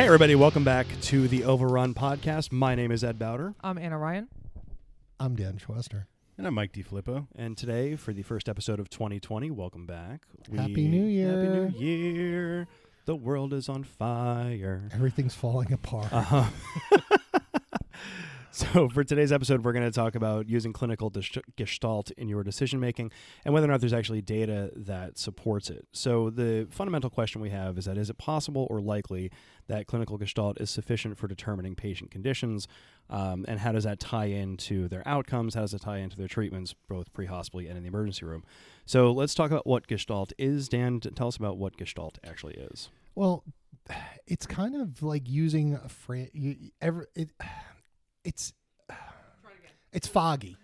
Hey, everybody, welcome back to the Overrun podcast. My name is Ed Bowder, I'm Anna Ryan. I'm Dan Schwester. And I'm Mike DiFilippo. and today, for the first episode of 2020, welcome back. Happy New Year. Happy New Year. The world is on fire. Everything's falling apart. Uh-huh. so, for today's episode, we're going to talk about using clinical gestalt in your decision making and whether or not there's actually data that supports it. So, the fundamental question we have is that is it possible or likely that clinical gestalt is sufficient for determining patient conditions? Um, and how does that tie into their outcomes? How does it tie into their treatments, both pre hospitally and in the emergency room? So, let's talk about what gestalt is. Dan, tell us about what gestalt actually is. well, it's kind of like using a phrase. You, ever, it, it's it's foggy.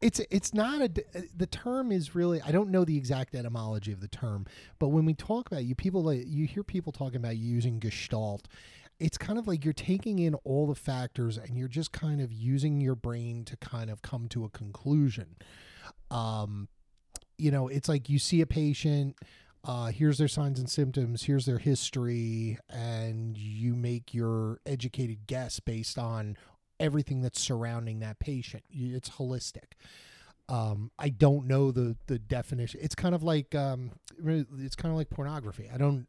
It's it's not a d- the term is really I don't know the exact etymology of the term, but when we talk about you people like you hear people talking about using gestalt. It's kind of like you're taking in all the factors and you're just kind of using your brain to kind of come to a conclusion. Um, you know, it's like you see a patient, uh, here's their signs and symptoms, here's their history, and you make your educated guess based on everything that's surrounding that patient. It's holistic. Um, I don't know the the definition. It's kind of like um, it's kind of like pornography. I don't.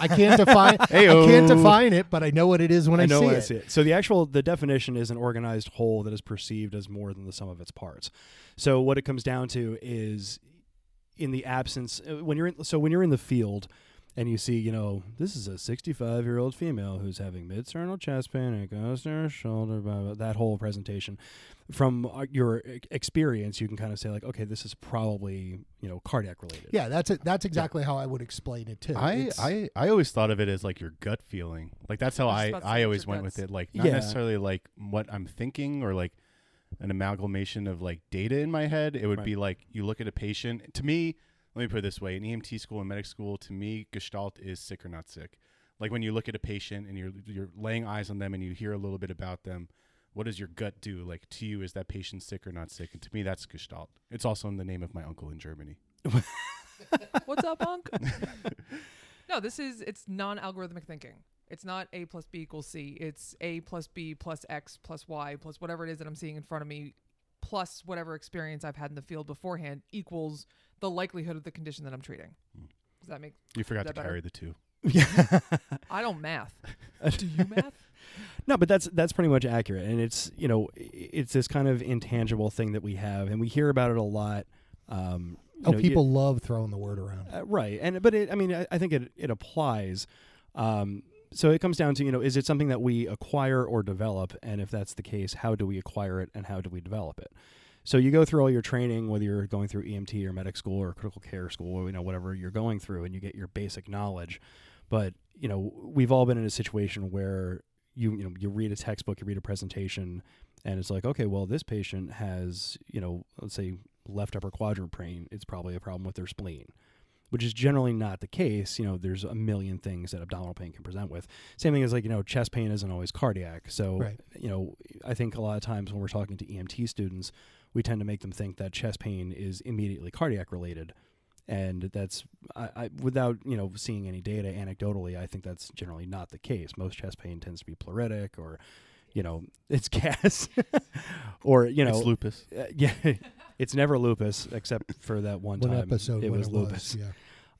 I can't define. I can't define it, but I know what it is when I, know see, it. I see it. So the actual the definition is an organized whole that is perceived as more than the sum of its parts. So what it comes down to is in the absence uh, when you're in so when you're in the field and you see, you know, this is a 65 year old female who's having mid-sternal chest pain and it goes to her shoulder, blah, blah, that whole presentation. From uh, your experience, you can kind of say like, okay, this is probably you know cardiac related. Yeah, that's it. That's exactly how I would explain it too. I, I, I always thought of it as like your gut feeling. Like that's how I I, about to say I it's always your went with it. Like not Yeah. necessarily like what I'm thinking or like an amalgamation of like data in my head. It would Right. be like you look at a patient. To me, let me put it this way: in EMT school and medic school, to me, Gestalt is sick or not sick. Like when you look at a patient and you're you're laying eyes on them and you hear a little bit about them. What does your gut do? Like to you, is that patient sick or not sick? And to me, that's Gestalt. It's also in the name of my uncle in Germany. What's up, Unc? no, this is it's non-algorithmic thinking. It's not A plus B equals C. It's A plus B plus X plus Y plus whatever it is that I'm seeing in front of me, plus whatever experience I've had in the field beforehand equals the likelihood of the condition that I'm treating. Hmm. Does that make? You forgot to that better? carry the two. Yeah. I don't math. Do you math? No, but that's that's pretty much accurate, and it's you know i- it's this kind of intangible thing that we have, and we hear about it a lot. Um, you oh, know, you- people love throwing the word around. uh, right, and but it, I mean, I, I think it it applies. Um, so it comes down to you know, is it something that we acquire or develop, and if that's the case, how do we acquire it and how do we develop it? So you go through all your training, whether you're going through EMT or medic school or critical care school, or, you know, whatever you're going through, and you get your basic knowledge. But you know, we've all been in a situation where you you know you read a textbook, you read a presentation, and it's like, okay, well, this patient has you know, let's say left upper quadrant pain. It's probably a problem with their spleen, which is generally not the case. You know, there's a million things that abdominal pain can present with. Same thing as like you know, chest pain isn't always cardiac. So Right. you know, I think a lot of times when we're talking to EMT students, we tend to make them think that chest pain is immediately cardiac related. And that's I, I, without you know seeing any data anecdotally. I think that's generally not the case. Most chest pain tends to be pleuritic, or you know, it's gas, or you know, it's lupus. uh, yeah, it's never lupus except for that one One time episode it was it lupus. was. Yeah.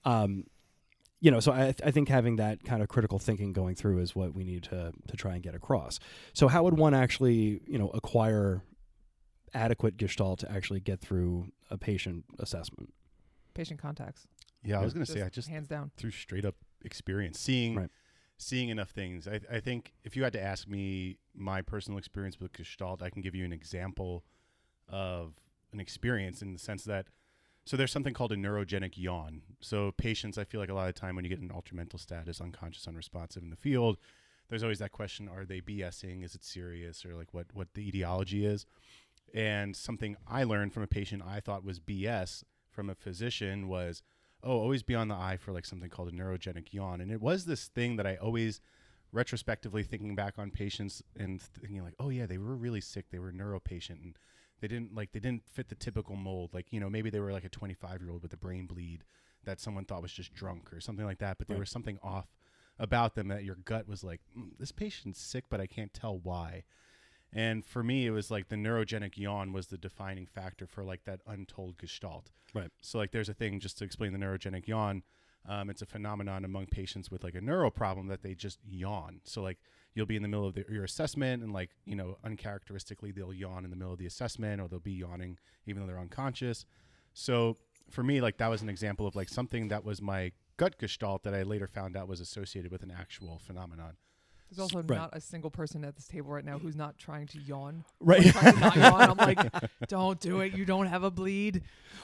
Um, you know, so I I think having that kind of critical thinking going through is what we need to to try and get across. So how would one actually you know acquire adequate gestalt to actually get through a patient assessment? Patient contacts. Yeah, I was gonna say I just hands down. through straight up experience, seeing Right. seeing enough things. I, I think if you had to ask me my personal experience with Gestalt, I can give you an example of an experience in the sense that so there's something called a neurogenic yawn. So patients, I feel like a lot of time when you get an altered mental status, unconscious, unresponsive in the field, there's always that question: Are they BSing? Is it serious? Or like what what the etiology is? And something I learned from a patient I thought was BS from a physician was, oh, always be on the eye for like something called a neurogenic yawn. And it was this thing that I always retrospectively thinking back on patients and thinking like, oh yeah, they were really sick. They were a neuro patient and they didn't like they didn't fit the typical mold. Like, you know, maybe they were like a 25 year old with a brain bleed that someone thought was just drunk or something like that, but there Right. was something off about them that your gut was like, mm, this patient's sick, but I can't tell why. And for me, it was like the neurogenic yawn was the defining factor for like that untold gestalt. Right. So like, there's a thing just to explain the neurogenic yawn. Um, it's a phenomenon among patients with like a neuro problem that they just yawn. So like you'll be in the middle of the, your assessment and like you know uncharacteristically they'll yawn in the middle of the assessment or they'll be yawning even though they're unconscious. So for me, like that was an example of like something that was my gut gestalt that I later found out was associated with an actual phenomenon. There's also Right. not a single person at this table right now who's not trying to yawn. Right. Trying to not yawn. I'm like, don't do it. You don't have a bleed.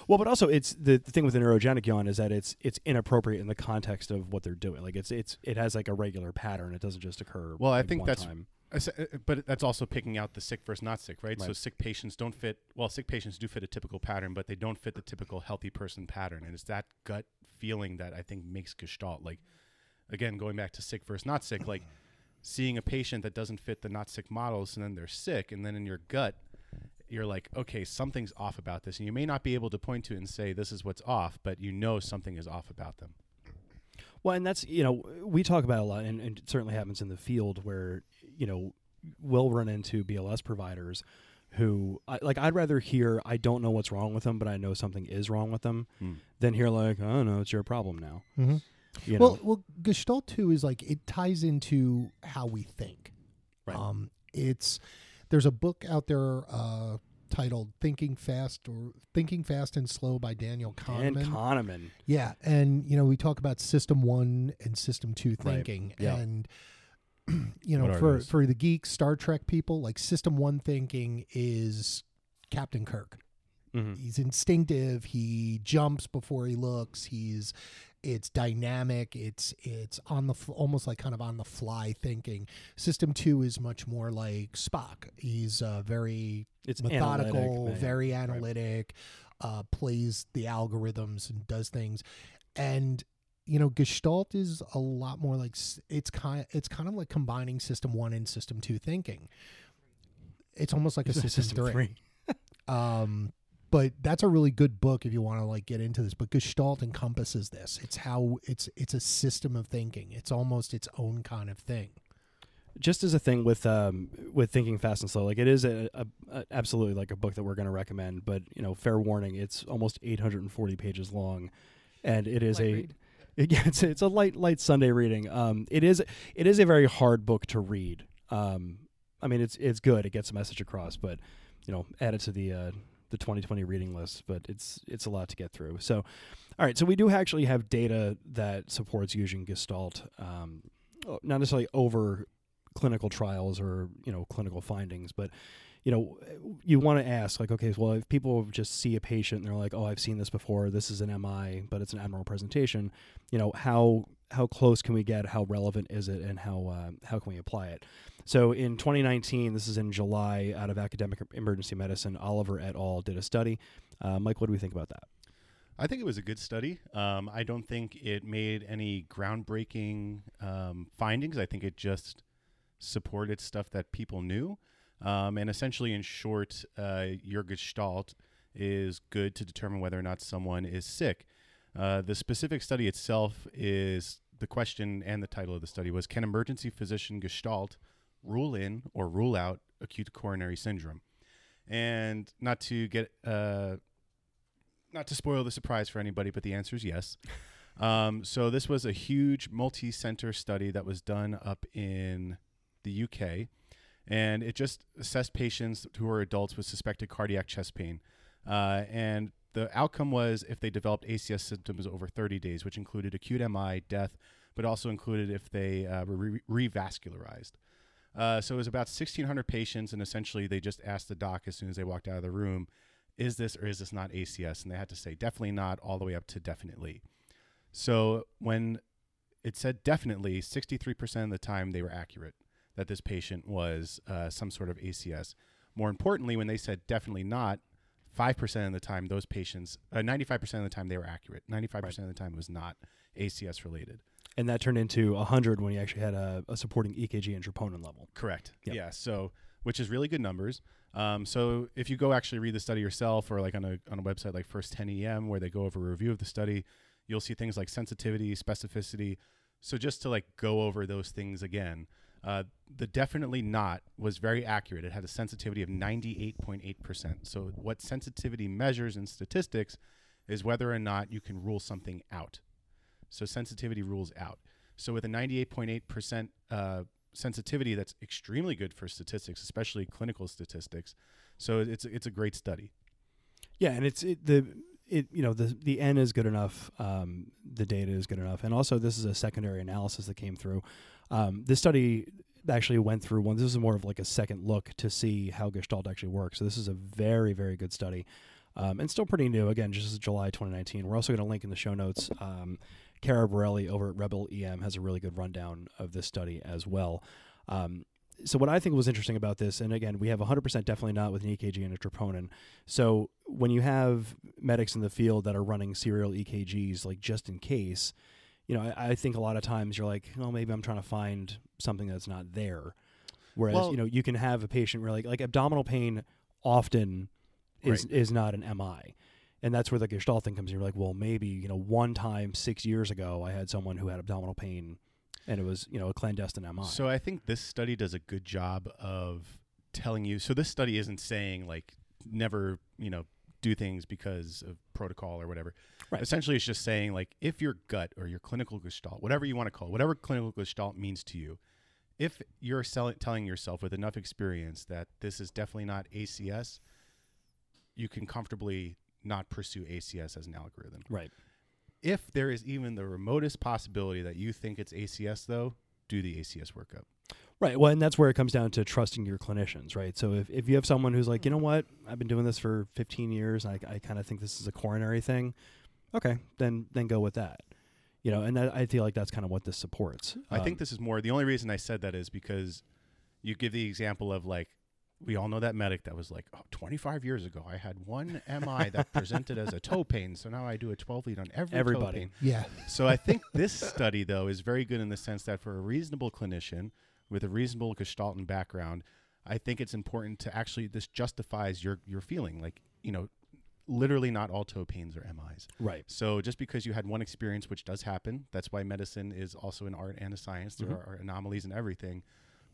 Well, but also it's the, the thing with the neurogenic yawn is that it's it's inappropriate in the context of what they're doing. Like it's it's it has like a regular pattern. It doesn't just occur. Well, I think one that's- time. I sa- uh, But that's also picking out the sick versus not sick, right? So sick patients don't fit. Well, sick patients do fit a typical pattern, but they don't fit the typical healthy person pattern. And it's that gut feeling that I think makes Gestalt. Like, again, going back to sick versus not sick, like seeing a patient that doesn't fit the not sick models, and then they're sick, and then in your gut, you're like, okay, something's off about this, and you may not be able to point to it and say this is what's off, but you know something is off about them. Well, and that's you know we talk about it a lot, and, and it certainly happens in the field where you know we'll run into BLS providers who I, like I'd rather hear I don't know what's wrong with them, but I know something is wrong with them, Hmm. than hear like I oh no, it's your problem now. Mm-hmm. You well, know, well, Gestalt too is like it ties into how we think. Right. Um, it's there's a book out there uh, titled "Thinking Fast" or "Thinking Fast and Slow" by Daniel Dan Kahneman. Kahneman. yeah, and you know we talk about System One and System Two Right. thinking, Yeah. and you know for those? for the geek Star Trek people, like System One thinking is Captain Kirk. Mhm. He's instinctive. He jumps before he looks. He's it's dynamic. It's it's on the almost like kind of on the fly thinking. System two is much more like Spock. He's uh, very It's methodical, analytic, very analytic. Uh, plays the algorithms and does things, and you know Gestalt is a lot more like it's kind it's kind of like combining System one and System two thinking. It's almost like a System, three. Um, but that's a really good book if you want to like get into this. But Gestalt encompasses this. It's how it's it's a system of thinking. It's almost its own kind of thing. just as a thing with um with thinking fast and slow like it is a, a, a absolutely like a book that we're going to recommend but you know fair warning it's almost 840 pages long and it is Light a it, yeah, it's, a- it's a light light sunday reading um it is it is a very hard book to read um i mean it's it's good it gets a message across but you know add it to the uh the 2020 reading list but it's it's a lot to get through. So all right so we do actually have data that supports using gestalt um not necessarily over clinical trials or you know clinical findings but you know you want to ask like okay well if people just see a patient and they're like oh i've seen this before this is an mi but it's an abnormal presentation you know how how close can we get how relevant is it and how uh, how can we apply it so in 2019 this is in july out of academic emergency medicine oliver et al did a study uh, mike what do we think about that I think it was a good study. Um, I don't think it made any groundbreaking um, findings. I think it just supported stuff that people knew. Um, and essentially, in short, uh, your gestalt is good to determine whether or not someone is sick. Uh, the specific study itself is the question and the title of the study was Can emergency physician gestalt rule in or rule out acute coronary syndrome? And not to get uh, not to spoil the surprise for anybody, but the answer is yes. Um, so this was a huge multi-center study that was done up in the UK, and it just assessed patients who were adults with suspected cardiac chest pain. Uh, and the outcome was if they developed ACS symptoms over 30 days, which included acute MI, death, but also included if they uh, were re- revascularized. Uh, so it was about 1,600 patients, and essentially they just asked the doc as soon as they walked out of the room, is this or is this not ACS? And they had to say definitely not, all the way up to definitely. So when it said definitely, 63% of the time they were accurate that this patient was uh, some sort of ACS. More importantly, when they said definitely not, 5% of the time those patients, uh, 95% of the time they were accurate. 95% of the time it was not ACS related. and that turned into 100 when you actually had a, a supporting ekg and troponin level Correct. Yep. Yeah. So, which is really good numbers. Um, so, if you go actually read the study yourself, or like on a on a website like First 10 EM, where they go over a review of the study, you'll see things like sensitivity, specificity, So just to like go over those things again, uh, the definitely not was very accurate. It had a sensitivity of 98.8%. So what sensitivity measures in statistics is whether or not you can rule something out. So sensitivity rules out. So with a 98.8% uh, sensitivity, that's extremely good for statistics, especially clinical statistics. So it's it's a great study. Yeah, and it's it, the it you know the the n is good enough, um, the data is good enough, and also this is a secondary analysis that came through. Um, this study actually went through one. This is more of like a second look to see how Gestalt actually works. So this is a very very good study. Um, and still pretty new. Again, just July 2019. We're also going to link in the show notes. Um, Kara Borelli over at Rebel EM has a really good rundown of this study as well. Um, so what I think was interesting about this, and again, we have 100% definitely not with an EKG and a troponin. So when you have medics in the field that are running serial EKGs, like just in case, you know, I, I think a lot of times you're like, oh, maybe I'm trying to find something that's not there. Whereas, Well- you know, you can have a patient where like like abdominal pain often is Right. is not an MI. And that's where the Gestalt thing comes in. You're like, well, maybe, you know, one time six years ago I had someone who had abdominal pain and it was, you know, a clandestine MI. So I think this study does a good job of telling you. So this study isn't saying like never, you know, do things because of protocol or whatever. Right. Essentially, it's just saying like if your gut or your clinical gestalt, whatever you want to call it, whatever clinical gestalt means to you, if you're selling, telling yourself with enough experience that this is definitely not ACS, you can comfortably not pursue ACS as an algorithm. right. If there is even the remotest possibility that you think it's ACS, though, do the ACS workup. Right. Well, and that's where it comes down to trusting your clinicians, right? So if, if you have someone who's like, you know what, I've been doing this for 15 years, and I, I kind of think this is a coronary thing, okay, then then go with that. You know, and that, I feel like that's kind of what this supports. I think Um, this is more the only reason I said that is because you give the example of like we all know that medic that was like oh, 25 years ago I had one MI that presented as a toe pain so now I do a 12 lead on every toe Everybody. pain. Yeah. So I think this study though is very good in the sense that for a reasonable clinician with a reasonable Gestalten background, I think it's important to actually this justifies your your feeling like, you know, literally not all toe pains are MIs. right. So just because you had one experience, which does happen, that's why medicine is also an art and a science. There Mhm. are anomalies and everything,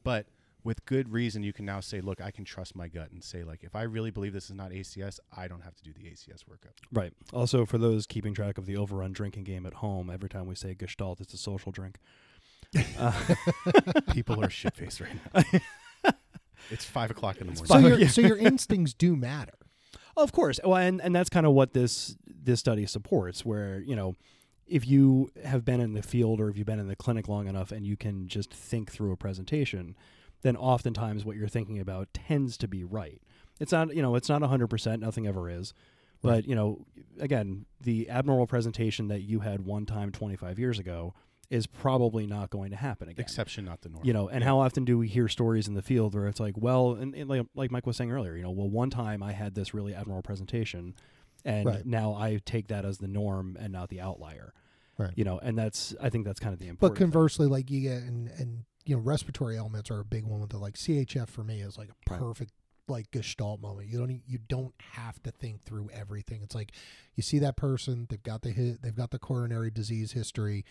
but with good reason, you can now say, "Look, I can trust my gut," and say, "Like, if I really believe this is not ACS, I don't have to do the ACS workup." Right. Also, for those keeping track of the overrun drinking game at home, every time we say Gestalt, it's a social drink. Uh, People are shit faced right now. it's five o'clock in the morning. So Fine. your Yeah. so your instincts do matter. Of course. Well, and, and that's kind of what this this study supports, where, you know, if you have been in the field or if you've been in the clinic long enough and you can just think through a presentation, then oftentimes what you're thinking about tends to be right. It's not, you know, it's not 100%, nothing ever is. But, you know, again, the abnormal presentation that you had one time 25 years ago is probably not going to happen again Exception, not the norm. you know and how often do we hear stories in the field where it's like well and, and like, like mike was saying earlier you know well one time i had this really admirable presentation and Right. now i take that as the norm and not the outlier Right. you know and that's i think that's kind of the But important thing. conversely, like you get and and you know respiratory elements are a big one with the like CHF for me is like a Right. perfect like gestalt moment. You don't e- you don't have to think through everything. It's like you see that person, they've got the hit, they've got the coronary disease history,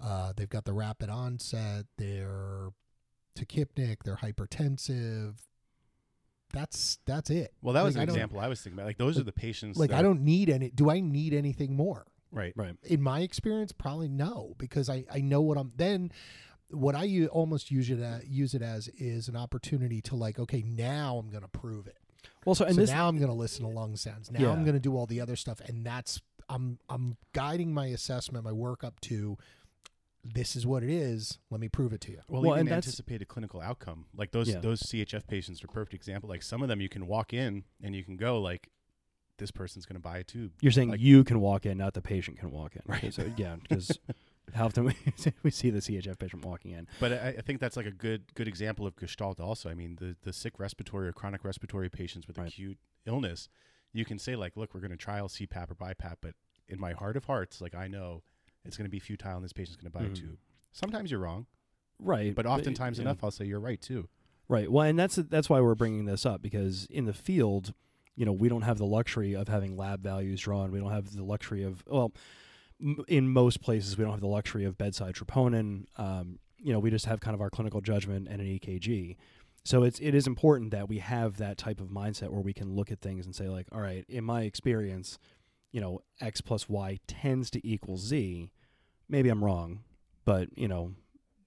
uh, they've got the rapid onset, they're tachypneic, they're hypertensive. That's that's it. Well, that was Like, an don't- example I was thinking about. Like those are the patients. Like that, I don't need any. Do I need anything more? right. right in my experience probably no because i i know what i'm then what i u- almost use it as, use it as is an opportunity to like okay now i'm going to prove it well so and so this now i'm going to listen to lung sounds now Yeah. i'm going to do all the other stuff and that's i'm i'm guiding my assessment my work up to this is what it is let me prove it to you Well, Well, even and that's- anticipated clinical outcome. Like those Yeah. those CHF patients are a perfect example. Like some of them, you can walk in and you can go like, this person's going to buy a tube. you're saying like- you can walk in not the patient can walk in Right. so yeah because how often we, we see the chf patient walking in But I, I think that's like a good good example of Gestalt. Also, I mean, the the sick respiratory or chronic respiratory patients with Right. acute illness, you can say like, look, we're going to trial CPAP or BiPAP, but in my heart of hearts, like I know it's going to be futile and this patient's going to buy Mhm. a tube. Sometimes you're wrong, right but oftentimes yeah. enough, I'll say you're right too. Right. Well, and that's that's why we're bringing this up because in the field, you know, we don't have the luxury of having lab values drawn. We don't have the luxury of well, m- in most places we don't have the luxury of bedside troponin. Um, you know, we just have kind of our clinical judgment and an EKG. So it's it is important that we have that type of mindset where we can look at things and say like, all right, in my experience, you know, X plus Y tends to equal Z. Maybe I'm wrong, but you know,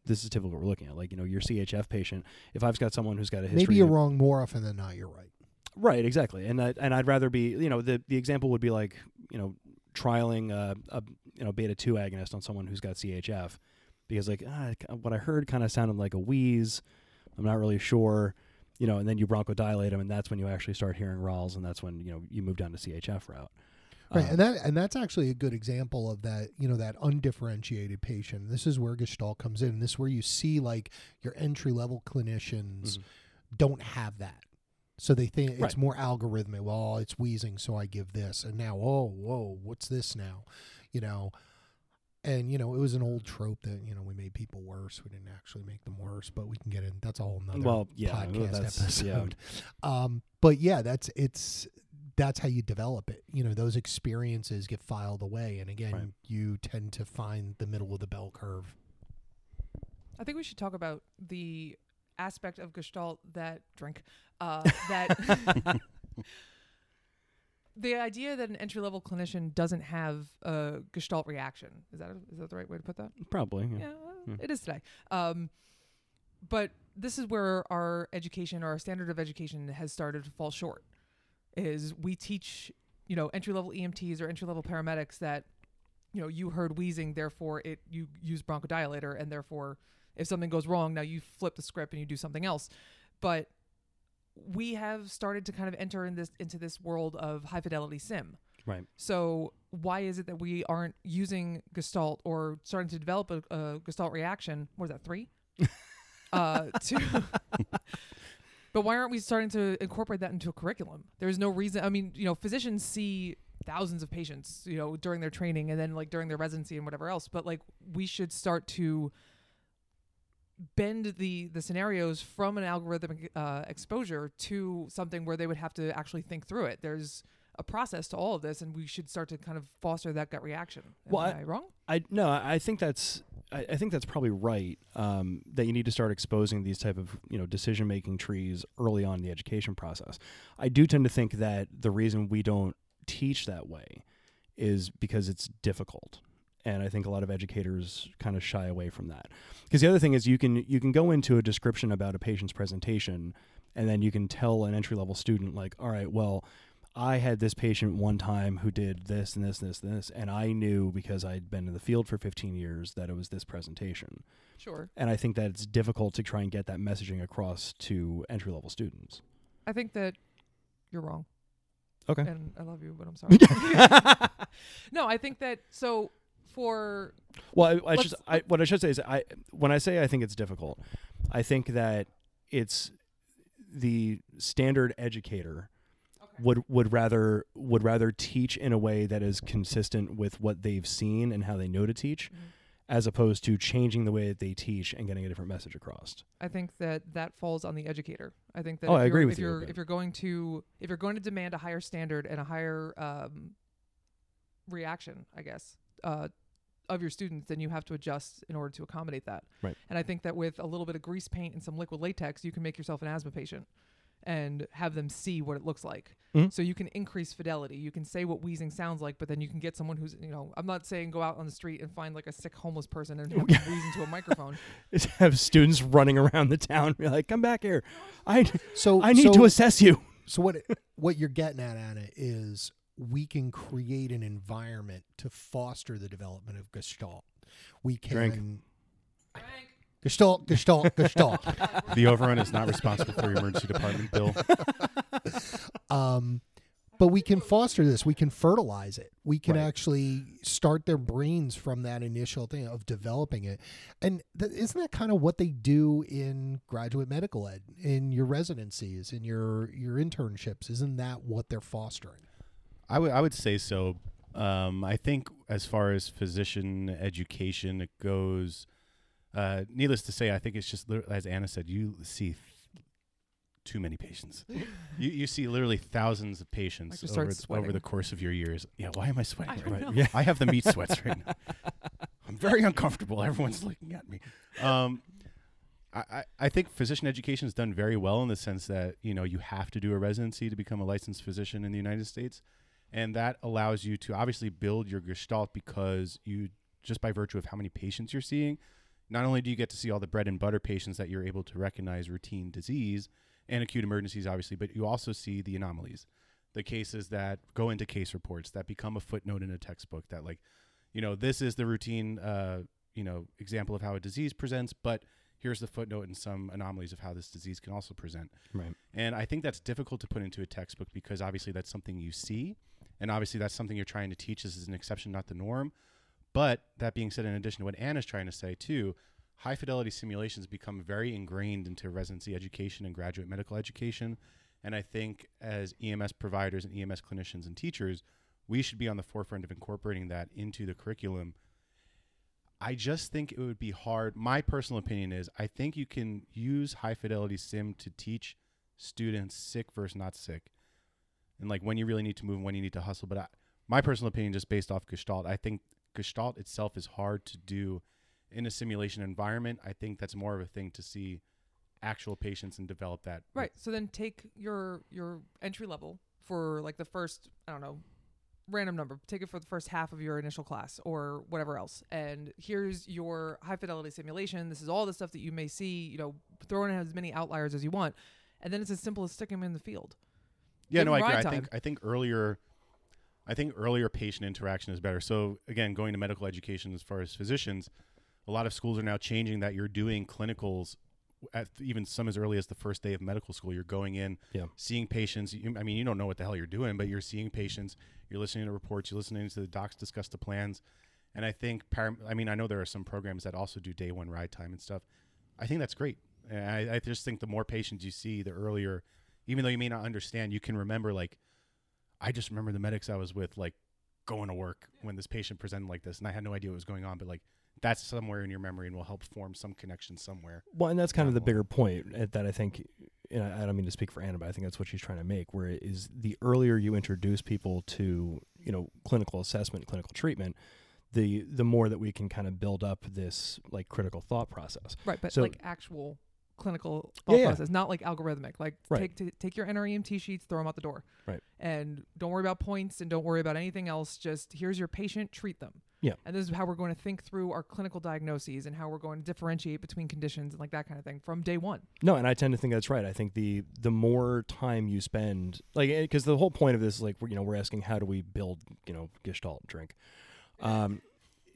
this is typically what we're looking at. Like, you know, your CHF patient, if I've got someone who's got a history Maybe you're of- wrong more often than not. You're right. Right, exactly, and I, and I'd rather be, you know, the the example would be like, you know, trialing a, a you know beta two agonist on someone who's got CHF, because like ah, what I heard kind of sounded like a wheeze. I'm not really sure, you know, and then you bronchodilate them, and that's when you actually start hearing rales, and that's when you know you move down to CHF route. Right, Um, and that and that's actually a good example of that. You know, that undifferentiated patient. This is where Gestalt comes in. This is where you see like your entry level clinicians Mhm. don't have that. So they think it's Right. more algorithmic. Well, it's wheezing, so I give this, and now, oh, whoa, what's this now? You know, and you know, it was an old trope that you know we made people worse. We didn't actually make them worse, but we can get in. That's a whole nother Well, yeah, podcast that's- yeah. episode. Um, but yeah, that's it's that's how you develop it. You know, those experiences get filed away, and again, Right. you tend to find the middle of the bell curve. I think we should talk about the aspect of Gestalt that drink uh, that the idea that an entry level clinician doesn't have a Gestalt reaction is that is that the right way to put that? probably. Yeah. Yeah, uh, Hmm. it is today. Um, but this is where our education or our standard of education has started to fall short. Is we teach you know entry level EMTs or entry level paramedics that you know you heard wheezing, therefore it you use bronchodilator, and therefore if something goes wrong, now you flip the script and you do something else. But we have started to kind of enter in this into this world of high fidelity sim. Right. So why is it that we aren't using Gestalt or starting to develop a, a Gestalt reaction? What is that three? uh, to but why aren't we starting to incorporate that into a curriculum? There's no reason. I mean, you know, physicians see thousands of patients, you know, during their training and then like during their residency and whatever else. But like, we should start to bend the the scenarios from an algorithmic uh, exposure to something where they would have to actually think through it. There's a process to all of this, and we should start to kind of foster that gut reaction. Am Well, I, wrong? I no, I I think that's I, I think that's probably right. Um, that you need to start exposing these type of you know decision making trees early on in the education process. I do tend to think that the reason we don't teach that way is because it's difficult, and I think a lot of educators kind of shy away from that. Because the other thing is you can you can go into a description about a patient's presentation, and then you can tell an entry level student like, all right, well. I had this patient one time who did this and this and this and this, and I knew because I'd been in the field for 15 years that it was this presentation. Sure. And I think that it's difficult to try and get that messaging across to entry level students. I think that you're wrong. Okay. And I love you, but I'm sorry. no, I think that so for Well, I, I just I, what I should say is I when I say I think it's difficult, I think that it's the standard educator would would rather would rather teach in a way that is consistent with what they've seen and how they know to teach, Mhm. as opposed to changing the way that they teach and getting a different message across. I think that that falls on the educator. I think that Oh, if I you're, agree with if you, you're if you're going to if you're going to demand a higher standard and a higher um, reaction, I guess, uh, of your students, then you have to adjust in order to accommodate that. Right. And I think that with a little bit of grease paint and some liquid latex, you can make yourself an asthma patient and have them see what it looks like. Mhm. So you can increase fidelity. You can say what wheezing sounds like, but then you can get someone who's, you know, I'm not saying go out on the street and find like a sick homeless person and have wheeze into a microphone. Have students running around the town, be like, "Come back here, I So I need so, to assess you." So what what you're getting at, Anna, is we can create an environment to foster the development of Gestalt. We can Drink. Gestalt, Gestalt, Gestalt. The overrun is not responsible for your emergency department bill. um, but we can foster this. We can fertilize it. We can Right. actually start their brains from that initial thing of developing it. And th- isn't that kind of what they do in graduate medical ed, in your residencies, in your your internships? Isn't that what they're fostering? I would I would say so. Um, I think as far as physician education it goes, uh, needless to say, I think it's just as Anna said, you see th- too many patients. you you see literally thousands of patients over, th- over the course of your years. Yeah, why am I sweating? I right don't now? know. Yeah. I have the meat sweats right now. I'm very uncomfortable. Everyone's looking at me. Um, I, I- I think physician education is done very well in the sense that you know you have to do a residency to become a licensed physician in the United States, and that allows you to obviously build your gestalt because you just by virtue of how many patients you're seeing, not only do you get to see all the bread and butter patients that you're able to recognize routine disease and acute emergencies, obviously, but you also see the anomalies, the cases that go into case reports that become a footnote in a textbook that like, you know, this is the routine, uh, you know, example of how a disease presents, but here's the footnote and some anomalies of how this disease can also present. Right. And I think that's difficult to put into a textbook because obviously that's something you see. And obviously that's something you're trying to teach. This is an exception, not the norm. But that being said, in addition to what Anna's trying to say too, high fidelity simulations become very ingrained into residency education and graduate medical education. And I think as EMS providers and EMS clinicians and teachers, we should be on the forefront of incorporating that into the curriculum. I just think it would be hard. My personal opinion is I think you can use high fidelity sim to teach students sick versus not sick. And like when you really need to move and when you need to hustle. But I, my personal opinion, just based off Gestalt, I think Gestalt itself is hard to do in a simulation environment. I think that's more of a thing to see actual patients and develop that. Right. So then take your your entry level for like the first I don't know random number. Take it for the first half of your initial class or whatever else. And here's your high fidelity simulation. This is all the stuff that you may see. You know, throw in as many outliers as you want, and then it's as simple as sticking them in the field. Yeah, Give no, I. I think. I think earlier, I think earlier patient interaction is better. So again, going to medical education as far as physicians, a lot of schools are now changing that you're doing clinicals at even some as early as the first day of medical school. You're going in, Yeah. seeing patients. You, I mean, you don't know what the hell you're doing, but you're seeing patients. You're listening to reports. You're listening to the docs discuss the plans. And I think, param- I mean, I know there are some programs that also do day one ride time and stuff. I think that's great. And I, I just think the more patients you see, the earlier, even though you may not understand, you can remember. Like, I just remember the medics I was with, like going to work when this patient presented like this, and I had no idea what was going on. But like, that's somewhere in your memory and will help form some connection somewhere. Well, and that's kind of the bigger point uh, that I think. And I I don't mean to speak for Anna, but I think that's what she's trying to make. Where it is the earlier you introduce people to you know clinical assessment, clinical treatment, the the more that we can kind of build up this like critical thought process. Right, but So- like actual clinical thought yeah. process, not like algorithmic. Like Right. take t- take your NREMT sheets, throw them out the door. Right. And don't worry about points and don't worry about anything else. Just here's your patient, treat them. Yeah. And this is how we're going to think through our clinical diagnoses and how we're going to differentiate between conditions and like that kind of thing from day one. No, and I tend to think that's right. I think the the more time you spend, like, because the whole point of this is like, we're, you know, we're asking how do we build, you know, Gestalt drink. Um,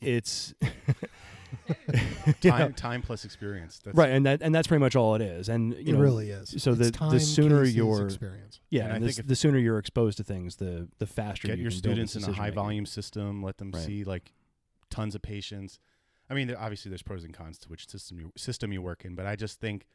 it's you know, Time, time plus experience. That's, right, and that and that's pretty much all it is. And you it know, really is. so It's the- the sooner cases, you're- experience. yeah, And and, I the, think the sooner you're exposed to things, the the faster Get you your can build students in a high decision-making. volume system. Let them Right. see like tons of patients. I mean, obviously, there's pros and cons to which system you system you work in, but I just think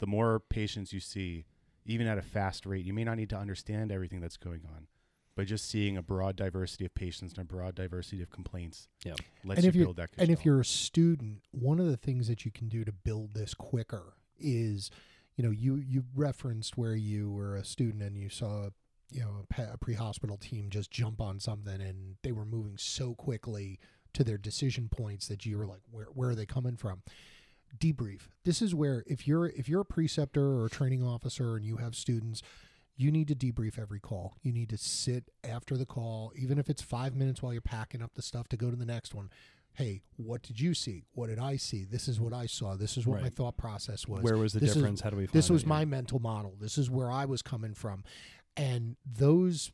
the more patients you see, even at a fast rate, you may not need to understand everything that's going on, but just seeing a broad diversity of patients and a broad diversity of complaints, Yeah. lets And you if you're- build that. And if you're a student, one of the things that you can do to build this quicker is, you know, you you referenced where you were a student and you saw, you know, a, pa- a pre-hospital team just jump on something and they were moving so quickly to their decision points that you were like, where where are they coming from? Debrief. This is where if you're if you're a preceptor or a training officer and you have students, you need to debrief every call. You need to sit after the call, even if it's five minutes while you're packing up the stuff to go to the next one. Hey, what did you see? What did I see? This is what I saw. This is what my thought process was. Where was the This is- difference? How do we? Find this was it? my Yeah. mental model. This is where I was coming from. And those,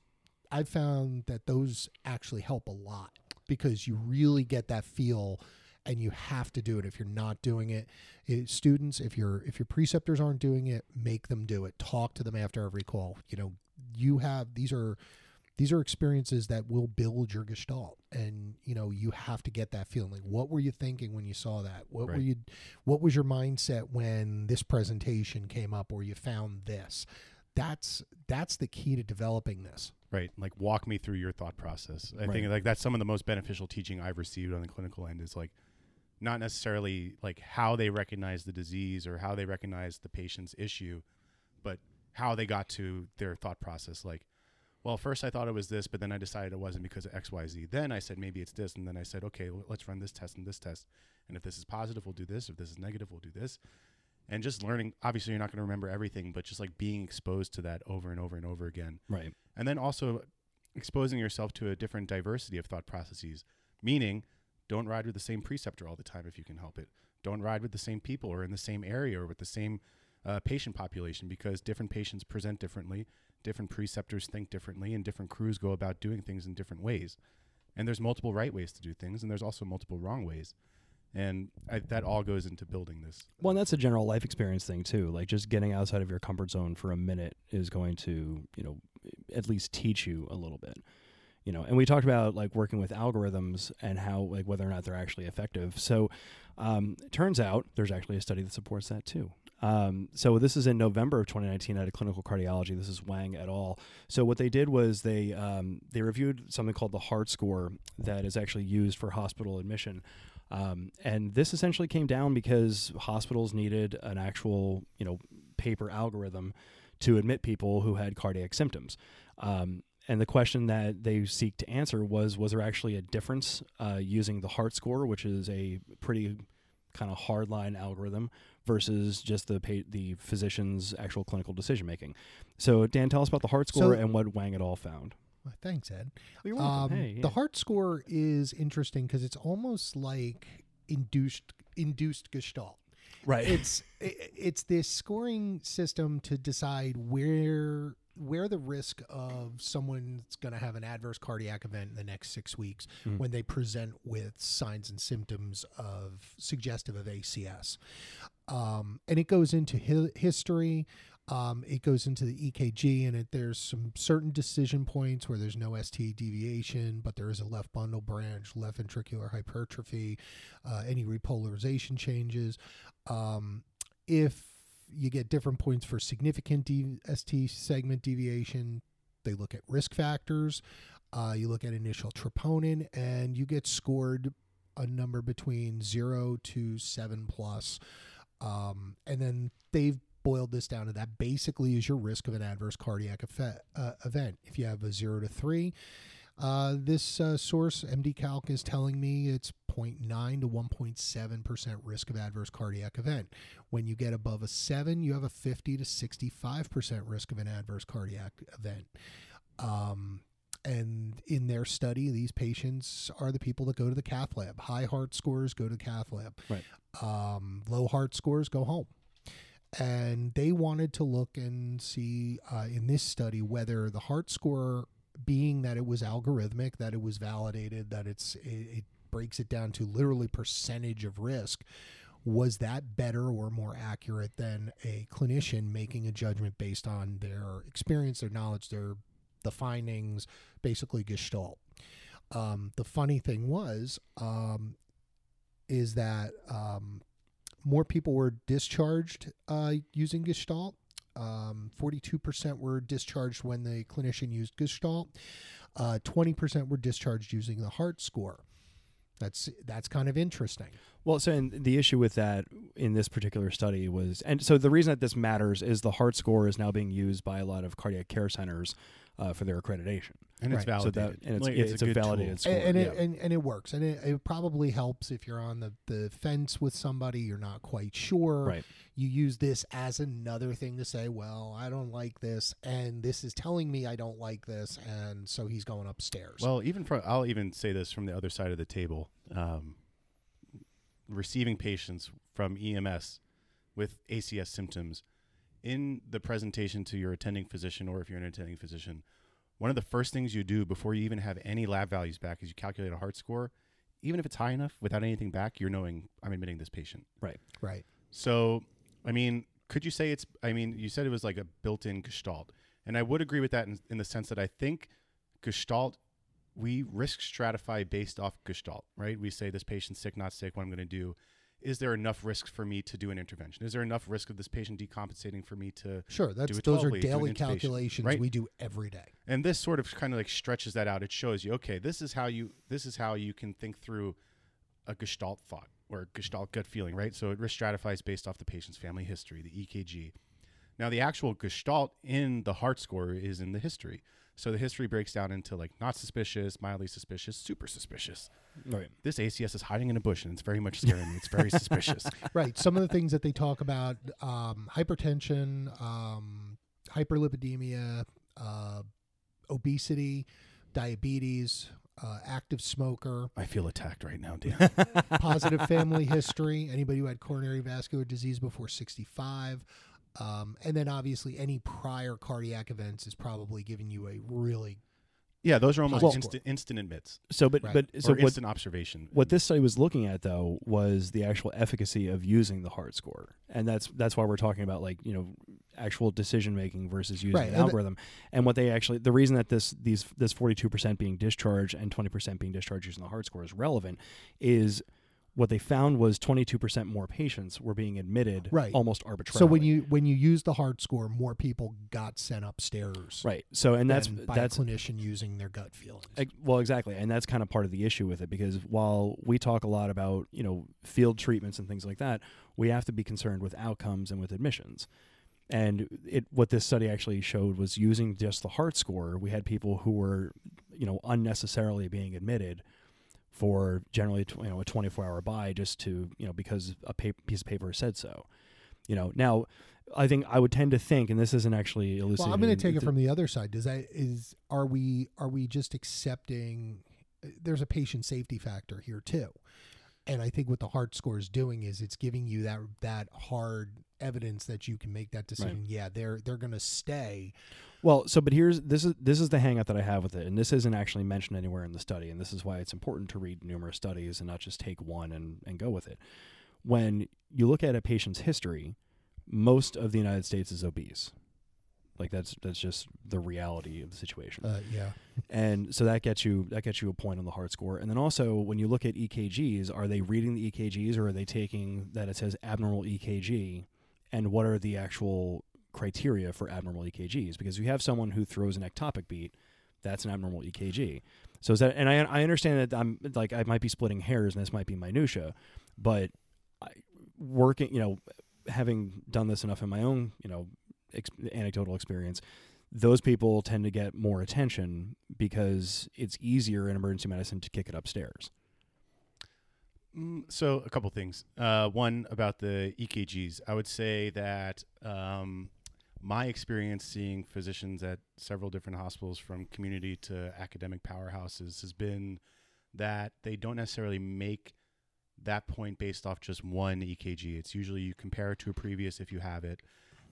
I found that those actually help a lot because you really get that feel and you have to do it if you're not doing it. it students, if your if your preceptors aren't doing it, make them do it. Talk to them after every call. You know, you have these are these are experiences that will build your gestalt and you know you have to get that feeling like what were you thinking when you saw that what were you what was your mindset when this presentation came up or you found this that's that's the key to developing this right, like walk me through your thought process. I Right. think like that's some of the most beneficial teaching I've received on the clinical end is like not necessarily like how they recognize the disease or how they recognize the patient's issue, but how they got to their thought process. Like, well, first I thought it was this, but then I decided it wasn't because of X, Y, Z. Then I said maybe it's this, and then I said, okay, well, let's run this test and this test, and if this is positive, we'll do this. If this is negative, we'll do this. And just learning. Obviously, you're not going to remember everything, but just like being exposed to that over and over and over again, Right. and then also exposing yourself to a different diversity of thought processes. Meaning, don't ride with the same preceptor all the time if you can help it. Don't ride with the same people or in the same area or with the same uh, patient population because different patients present differently, different preceptors think differently, and different crews go about doing things in different ways. And there's multiple right ways to do things, and there's also multiple wrong ways. And I, that all goes into building this. Well, that's a general life experience thing too. Like just getting outside of your comfort zone for a minute is going to, you know, at least teach you a little bit. You know, and we talked about like working with algorithms and how like whether or not they're actually effective. So, um, it turns out there's actually a study that supports that too. Um, so this is in November of 2019 out of Clinical Cardiology. This is Wang et al. So what they did was they um, they reviewed something called the Heart Score that is actually used for hospital admission. Um, and this essentially came down because hospitals needed an actual, you know, paper algorithm to admit people who had cardiac symptoms. Um, and the question that they seek to answer was: Was there actually a difference uh, using the Heart Score, which is a pretty kind of hardline algorithm, versus just the pa- the physician's actual clinical decision making? So, Dan, tell us about the Heart Score So- and what Wang et al. found. Thanks, Ed. Um, Hey, yeah. The heart score is interesting because it's almost like induced induced gestalt. right. It's i- it's this scoring system to decide where where the risk of someone's going to have an adverse cardiac event in the next six weeks Mhm. when they present with signs and symptoms of suggestive of ACS, um, and it goes into hi- history. Um, it goes into the EKG, and it, there's some certain decision points where there's no ST deviation, but there is a left bundle branch, left ventricular hypertrophy, uh, any repolarization changes. Um, if you get different points for significant D- ST segment deviation, they look at risk factors. Uh, you look at initial troponin, and you get scored a number between zero to seven plus. Um, and then they've boiled this down to that basically is your risk of an adverse cardiac effect, uh, event. If you have a zero to three, uh, this uh, source, MD Calc, is telling me it's 0.9 to 1.7% risk of adverse cardiac event. When you get above a 7, you have a 50 to 65% risk of an adverse cardiac event. Um, and in their study, these patients are the people that go to the cath lab. High heart scores go to cath lab. Right. Um, low heart scores go home. And they wanted to look and see uh, in this study whether the heart score, being that it was algorithmic, that it was validated, that it's it, it breaks it down to literally percentage of risk, was that better or more accurate than a clinician making a judgment based on their experience, their knowledge, their the findings, basically gestalt. Um, the funny thing was, um, is that um, more people were discharged uh, using gestalt. Um, 42% were discharged when the clinician used gestalt. Uh, 20% were discharged using the heart score. That's that's kind of interesting. Well, so and the issue with that in this particular study was, and so the reason that this matters is the heart score is now being used by a lot of cardiac care centers uh, for their accreditation. And it's Right. So that validated. and it's, Like, yeah, it's, a, good tool. validated score. and, and, it, yeah. and, and it works and it, it probably helps if you're on the, the fence with somebody you're not quite sure right. you use this as another thing to say well i don't like this and this is telling me i don't like this and so he's going upstairs Well, even from I'll even say this from the other side of the table. Um, receiving patients from EMS with ACS symptoms in the presentation to your attending physician, or if you're an attending physician, one of the first things you do before you even have any lab values back is you calculate a heart score. Even if it's high enough, without anything back, you're knowing I'm admitting this patient. right Right. So, I mean, could you say it's? I mean, you said it was like a built-in gestalt, and I would agree with that in, in the sense that I think gestalt we risk stratify based off gestalt, right? We say this patient's sick, not sick. What I'm going to do is there enough risk for me to do an intervention? Is there enough risk of this patient decompensating for me to? sure that's those are daily calculations right? we do every day And this sort of kind of like stretches that out. It shows you, okay, this is how you this is how you can think through a gestalt thought or a gestalt gut feeling, right? So it risk stratifies based off the patient's family history, the EKG, Now, the actual gestalt in the heart score is in the history. So the history breaks down into like not suspicious, mildly suspicious, super suspicious. Right. This ACS is hiding in a bush and it's very much scaring me. It's very suspicious. right. Some of the things that they talk about: um, hypertension, um, hyperlipidemia, uh, obesity, diabetes, uh, active smoker, I feel attacked right now, Dan. positive family history, anybody who had coronary vascular disease before 65. Um, and then obviously any prior cardiac events is probably giving you a really yeah, those are almost Well- instant instant admits So, but Right. but so or what instant observation. what this study was looking at though was the actual efficacy of using the heart score, and that's that's why we're talking about like you know actual decision making versus using Right, an and the- algorithm. and what they actually the reason that this these this forty two percent being discharged and twenty percent being discharged using the heart score is relevant is what they found was twenty two percent more patients were being admitted Right. almost arbitrarily. so when you when you use the heart score more people got sent upstairs right so and that's that's clinician using their gut feelings Well, exactly, and that's kind of part of the issue with it because while we talk a lot about you know field treatments and things like that, we have to be concerned with outcomes and with admissions. And it what this study actually showed was using just the heart score, we had people who were you know unnecessarily being admitted for generally tw- you know a 24 hour buy just to you know because a piece of paper said so. You know now. I think I would tend to think, and this isn't actually elucidated. well i'm going to take it from the other side does that is are we are we just accepting uh, there's a patient safety factor here too and i think what the heart score is doing is it's giving you that that hard evidence that you can make that decision yeah they're they're going to stay Well, so but here's this is this is the hangup that I have with it, and this isn't actually mentioned anywhere in the study, and this is why it's important to read numerous studies and not just take one and, and go with it. When you look at a patient's history, most of the United States is obese. Like that's that's just the reality of the situation. uh, yeah and so that gets you that gets you a point on the heart score. And then also when you look at EKGs, are they reading the EKGs or are they taking that it says abnormal EKG? And what are the actual criteria for abnormal EKGs? Because if you have someone who throws an ectopic beat, that's an abnormal EKG. So is that? And I I understand that I'm like I might be splitting hairs and this might be minutia, but I, working you know having done this enough in my own you know ex- anecdotal experience those people tend to get more attention because it's easier in emergency medicine to kick it upstairs. Mm, so a couple things. Uh, one about the EKGs. I would say that um, my experience seeing physicians at several different hospitals, from community to academic powerhouses, has been that they don't necessarily make that point based off just one EKG. It's usually you compare it to a previous if you have it,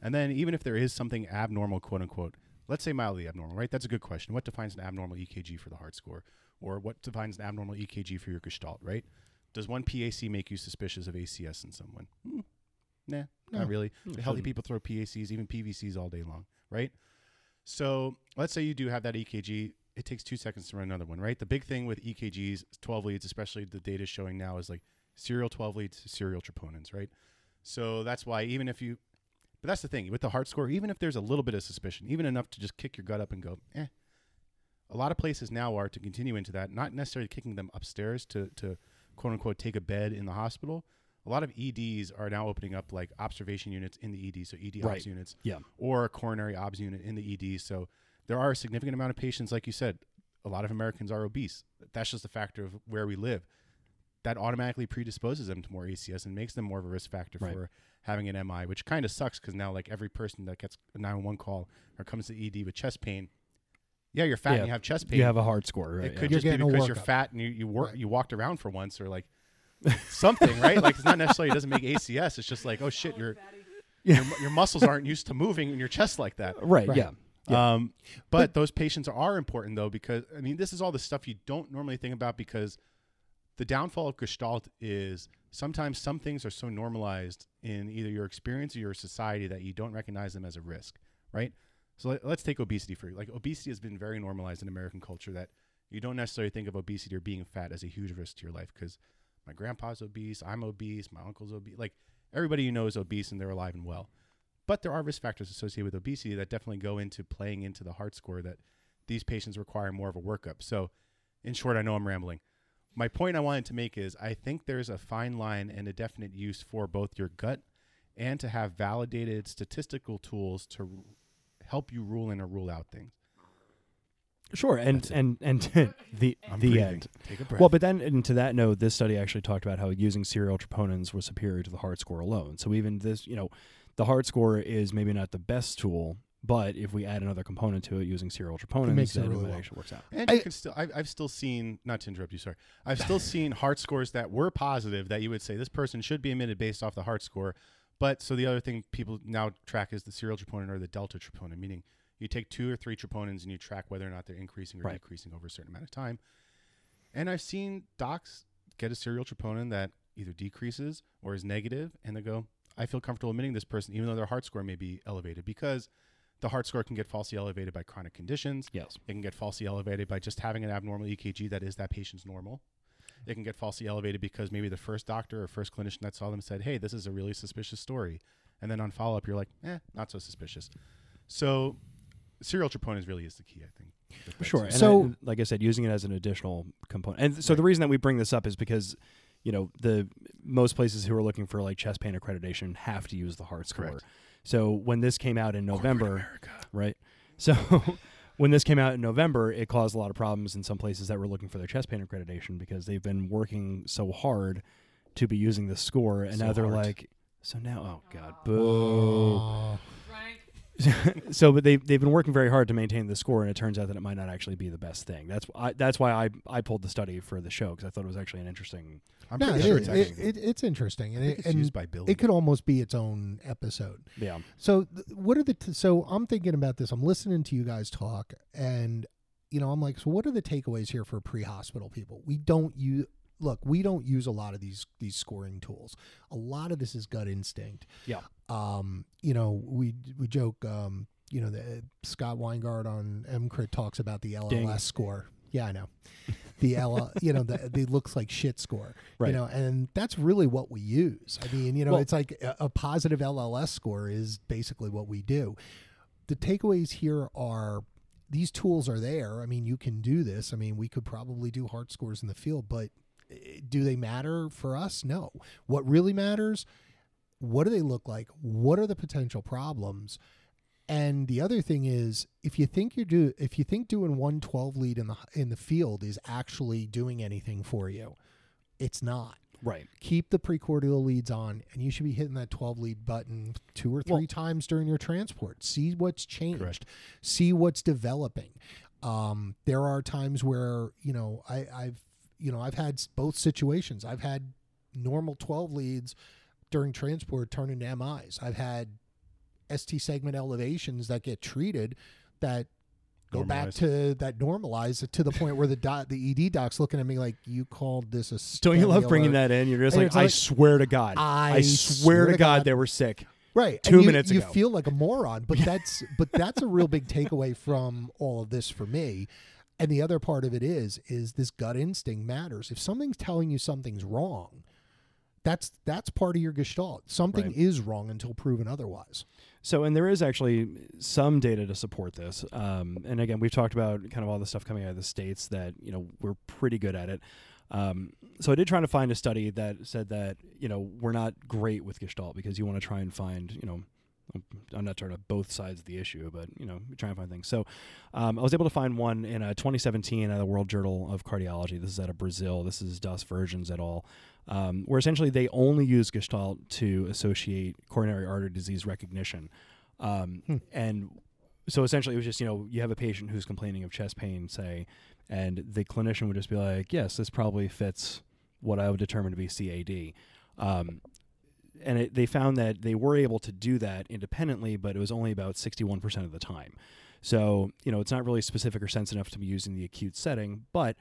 and then even if there is something abnormal, quote unquote, let's say mildly abnormal, right? That's a good question. What defines an abnormal EKG for the heart score, or what defines an abnormal EKG for your Gestalt, right? Does one PAC make you suspicious of ACS in someone? Hmm. Nah, No. not really. Healthy shouldn't. people throw PACs, even PVCs all day long, right? So let's say you do have that EKG. It takes two seconds to run another one, right? The big thing with EKGs, 12 leads, especially the data showing now, is like serial 12 leads, serial troponins, right? So that's why even if you, but that's the thing with the heart score, even if there's a little bit of suspicion, even enough to just kick your gut up and go, eh. A lot of places now are to continue into that, not necessarily kicking them upstairs to, to quote unquote take a bed in the hospital. A lot of EDs are now opening up like observation units in the ED, so ED Right. obs units, Yeah. or a coronary obs unit in the ED. So there are a significant amount of patients, like you said, a lot of Americans are obese. That's just a factor of where we live. That automatically predisposes them to more ACS and makes them more of a risk factor Right. for having an MI, which kind of sucks because now like every person that gets a 911 call or comes to ED with chest pain, yeah, you're fat Yeah. and you have chest pain. You have a heart score, right? It yeah. could You're just be because you're fat and you you work Right. you walked around for once or like something, right? Like it's not necessarily it doesn't make ACS. It's just like oh shit, your your, your muscles aren't used to moving in your chest like that. right, Right. Yeah. Yeah. Um, but, those patients are important though because I mean this is all the stuff you don't normally think about because the downfall of Gestalt is sometimes some things are so normalized in either your experience or your society that you don't recognize them as a risk, right? So let, us take obesity for you. like obesity has been very normalized in American culture that you don't necessarily think of obesity or being fat as a huge risk to your life because my grandpa's obese, I'm obese, my uncle's obese, like everybody you know is obese and they're alive and well. But there are risk factors associated with obesity that definitely go into playing into the heart score that these patients require more of a workup. So, in short, I know I'm rambling. My point I wanted to make is I think there's a fine line and a definite use for both your gut and to have validated statistical tools to help you rule in or rule out things. Sure, and That's and and the I'm the breathing. end. Take a breath. Well, but then and to that note, this study actually talked about how using serial troponins was superior to the heart score alone. So even this, you know, the heart score is maybe not the best tool, but if we add another component to it using serial troponins, makes it then really it well. actually works out. And I- you can still, I've, I've still seen, not to interrupt you, sorry. I've still seen heart scores that were positive that you would say this person should be admitted based off the heart score. But so the other thing people now track is the serial troponin or the delta troponin, meaning you take two or three troponins and you track whether or not they're increasing or Right. decreasing over a certain amount of time. And I've seen docs get a serial troponin that either decreases or is negative, and they go, I feel comfortable admitting this person, even though their heart score may be elevated, because the heart score can get falsely elevated by chronic conditions. Yes. It can get falsely elevated by just having an abnormal EKG that is that patient's normal. It can get falsely elevated because maybe the first doctor or first clinician that saw them said, "Hey, this is a really suspicious story," and then on follow up, you're like, "Eh, not so suspicious." So, serial troponins really is the key, I think. Sure. And So- I, like I said, using it as an additional component. And so the reason that we bring this up is because, you know, the most places who are looking for like chest pain accreditation have to use the heart score. Correct. So when this came out in November, America. right? So when this came out in November, it caused a lot of problems in some places that were looking for their chest pain accreditation because they've been working so hard to be using the score, and So now they're hard. like, so now, oh god, boo. Aw. so, but they they've been working very hard to maintain the score, and it turns out that it might not actually be the best thing. That's I, that's why I I pulled the study for the show because I thought it was actually an interesting. I'm no, pretty it sure it's It, it, it's interesting, and, it, it's and used by Bill. it could almost be its own episode. Yeah, So, th- what are the t- so I'm thinking about this. I'm listening to you guys talk, and you know, I'm like, so what are the takeaways here for pre-hospital people? We don't use look, we don't use a lot of these these scoring tools. A lot of this is gut instinct. Yeah. Um, you know, we we joke. Um, you know, the Scott Weingart on EMCrit talks about the LLS Ding. score. Yeah, I know. The L, you know, the, the looks like shit score. Right. You know, and that's really what we use. I mean, you know, Well- it's like a, a positive LLS score is basically what we do. The takeaways here are these tools are there. I mean, you can do this. I mean, we could probably do heart scores in the field, but eh, do they matter for us? No. What really matters, what do they look like? What are the potential problems? And the other thing is, if you think you're do, if you think doing one twelve lead in the in the field is actually doing anything for you, it's not. right. Keep the precordial leads on, and you should be hitting that 12 lead button two or three Well- times during your transport. See what's changed. Correct. See what's developing. Um, there are times where you know I, I've you know I've had both situations. I've had normal 12 leads during transport turn into MIs. I've had ST segment elevations that get treated that go back to that normalize it to the point where the dot, the ED doc's looking at me like you called this a Don't you love bringing alert." that in? You're just like, it's I like, swear to God, I swear, to God, they were sick. right two you, minutes you ago. feel like a moron but that's but that's a real big takeaway from all of this for me and the other part of it is is this gut instinct matters if something's telling you something's wrong that's that's part of your gestalt something Right. is wrong until proven otherwise So, and there is actually some data to support this. Um, and again, we've talked about kind of all the stuff coming out of the states that you know we're pretty good at it. Um, so I did try to find a study that said that you know we're not great with Gestalt because you want to try and find you know. I'm not trying to both sides of the issue, but you know, try and find things. So, um, I was able to find one in a 2017 out of the World Journal of Cardiology. This is out of Brazil. This is Das Versions et al. Um, where essentially they only use Gestalt to associate coronary artery disease recognition. Um, Hmm. And so essentially, it was just you know you have a patient who's complaining of chest pain, say, and the clinician would just be like, "Yes, this probably fits what I would determine to be CAD." Um, and it, they found that they were able to do that independently, but it was only about 61% of the time. So, you know, it's not really specific or sensitive enough to be used in the acute setting, but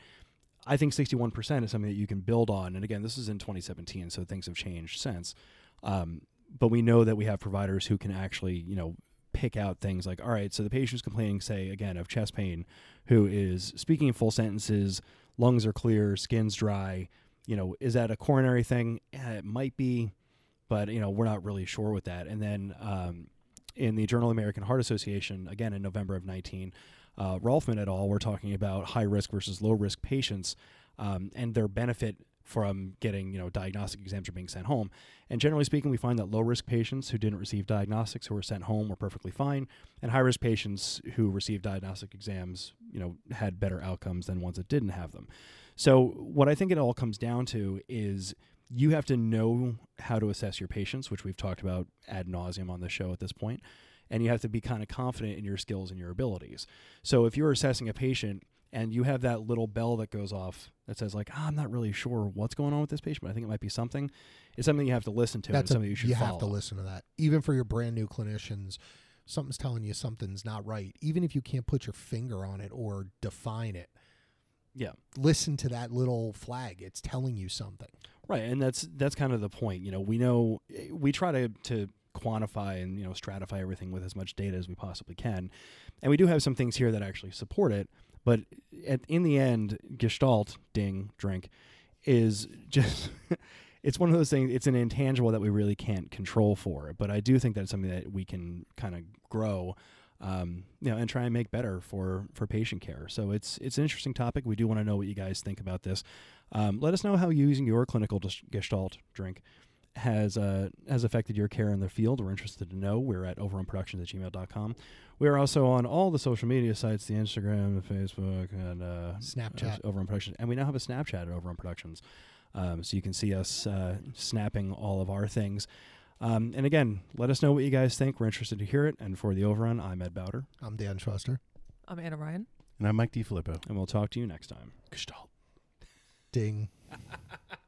I think 61% is something that you can build on. And again, this is in 2017, so things have changed since. Um, but we know that we have providers who can actually, you know, pick out things like, all right, so the patient's complaining, say, again, of chest pain, who is speaking in full sentences, lungs are clear, skin's dry. You know, is that a coronary thing? Eh, it might be, but, you know, we're not really sure with that. And then um, in the Journal of American Heart Association, again in November of 19, uh, Rolfman et al. were talking about high risk versus low risk patients um, and their benefit from getting you know diagnostic exams or being sent home. And generally speaking, we find that low risk patients who didn't receive diagnostics who were sent home were perfectly fine, and high risk patients who received diagnostic exams you know had better outcomes than ones that didn't have them. So what I think it all comes down to is you have to know how to assess your patients, which we've talked about ad nauseum on the show at this point, and you have to be kind of confident in your skills and your abilities. So if you're assessing a patient and you have that little bell that goes off that says like, oh, I'm not really sure what's going on with this patient, but I think it might be something. It's something you have to listen to. That's and a, something you should you follow. have to listen to that. Even for your brand new clinicians, something's telling you something's not right. Even if you can't put your finger on it or define it, Yeah. listen to that little flag. It's telling you something. Right, and that's that's kind of the point. You know, we know eh, we try to to quantify and you know stratify everything with as much data as we possibly can, and we do have some things here that actually support it. But at, in the end, Gestalt ding drink is just it's one of those things. It's an intangible that we really can't control for. But I do think that it's something that we can kind of grow. Um, you know, and try and make better for for patient care. So it's it's an interesting topic. We do want to know what you guys think about this. Um, let us know how using your clinical gestalt drink has uh, has affected your care in the field. We're interested to know. We're at overonproductions at gmail.com. We are also on all the social media sites, the Instagram, the Facebook, and uh, Snapchat. uh, Over Productions. And we now have a Snapchat at Over on Productions. Um, so you can see us uh, snapping all of our things. Um, and again, let us know what you guys think. We're interested to hear it. And for the overrun, I'm Ed Bowder, I'm Dan Schuster. I'm Anna Ryan. And I'm Mike DiFilippo. and we'll talk to you next time. Gestalt. Ding.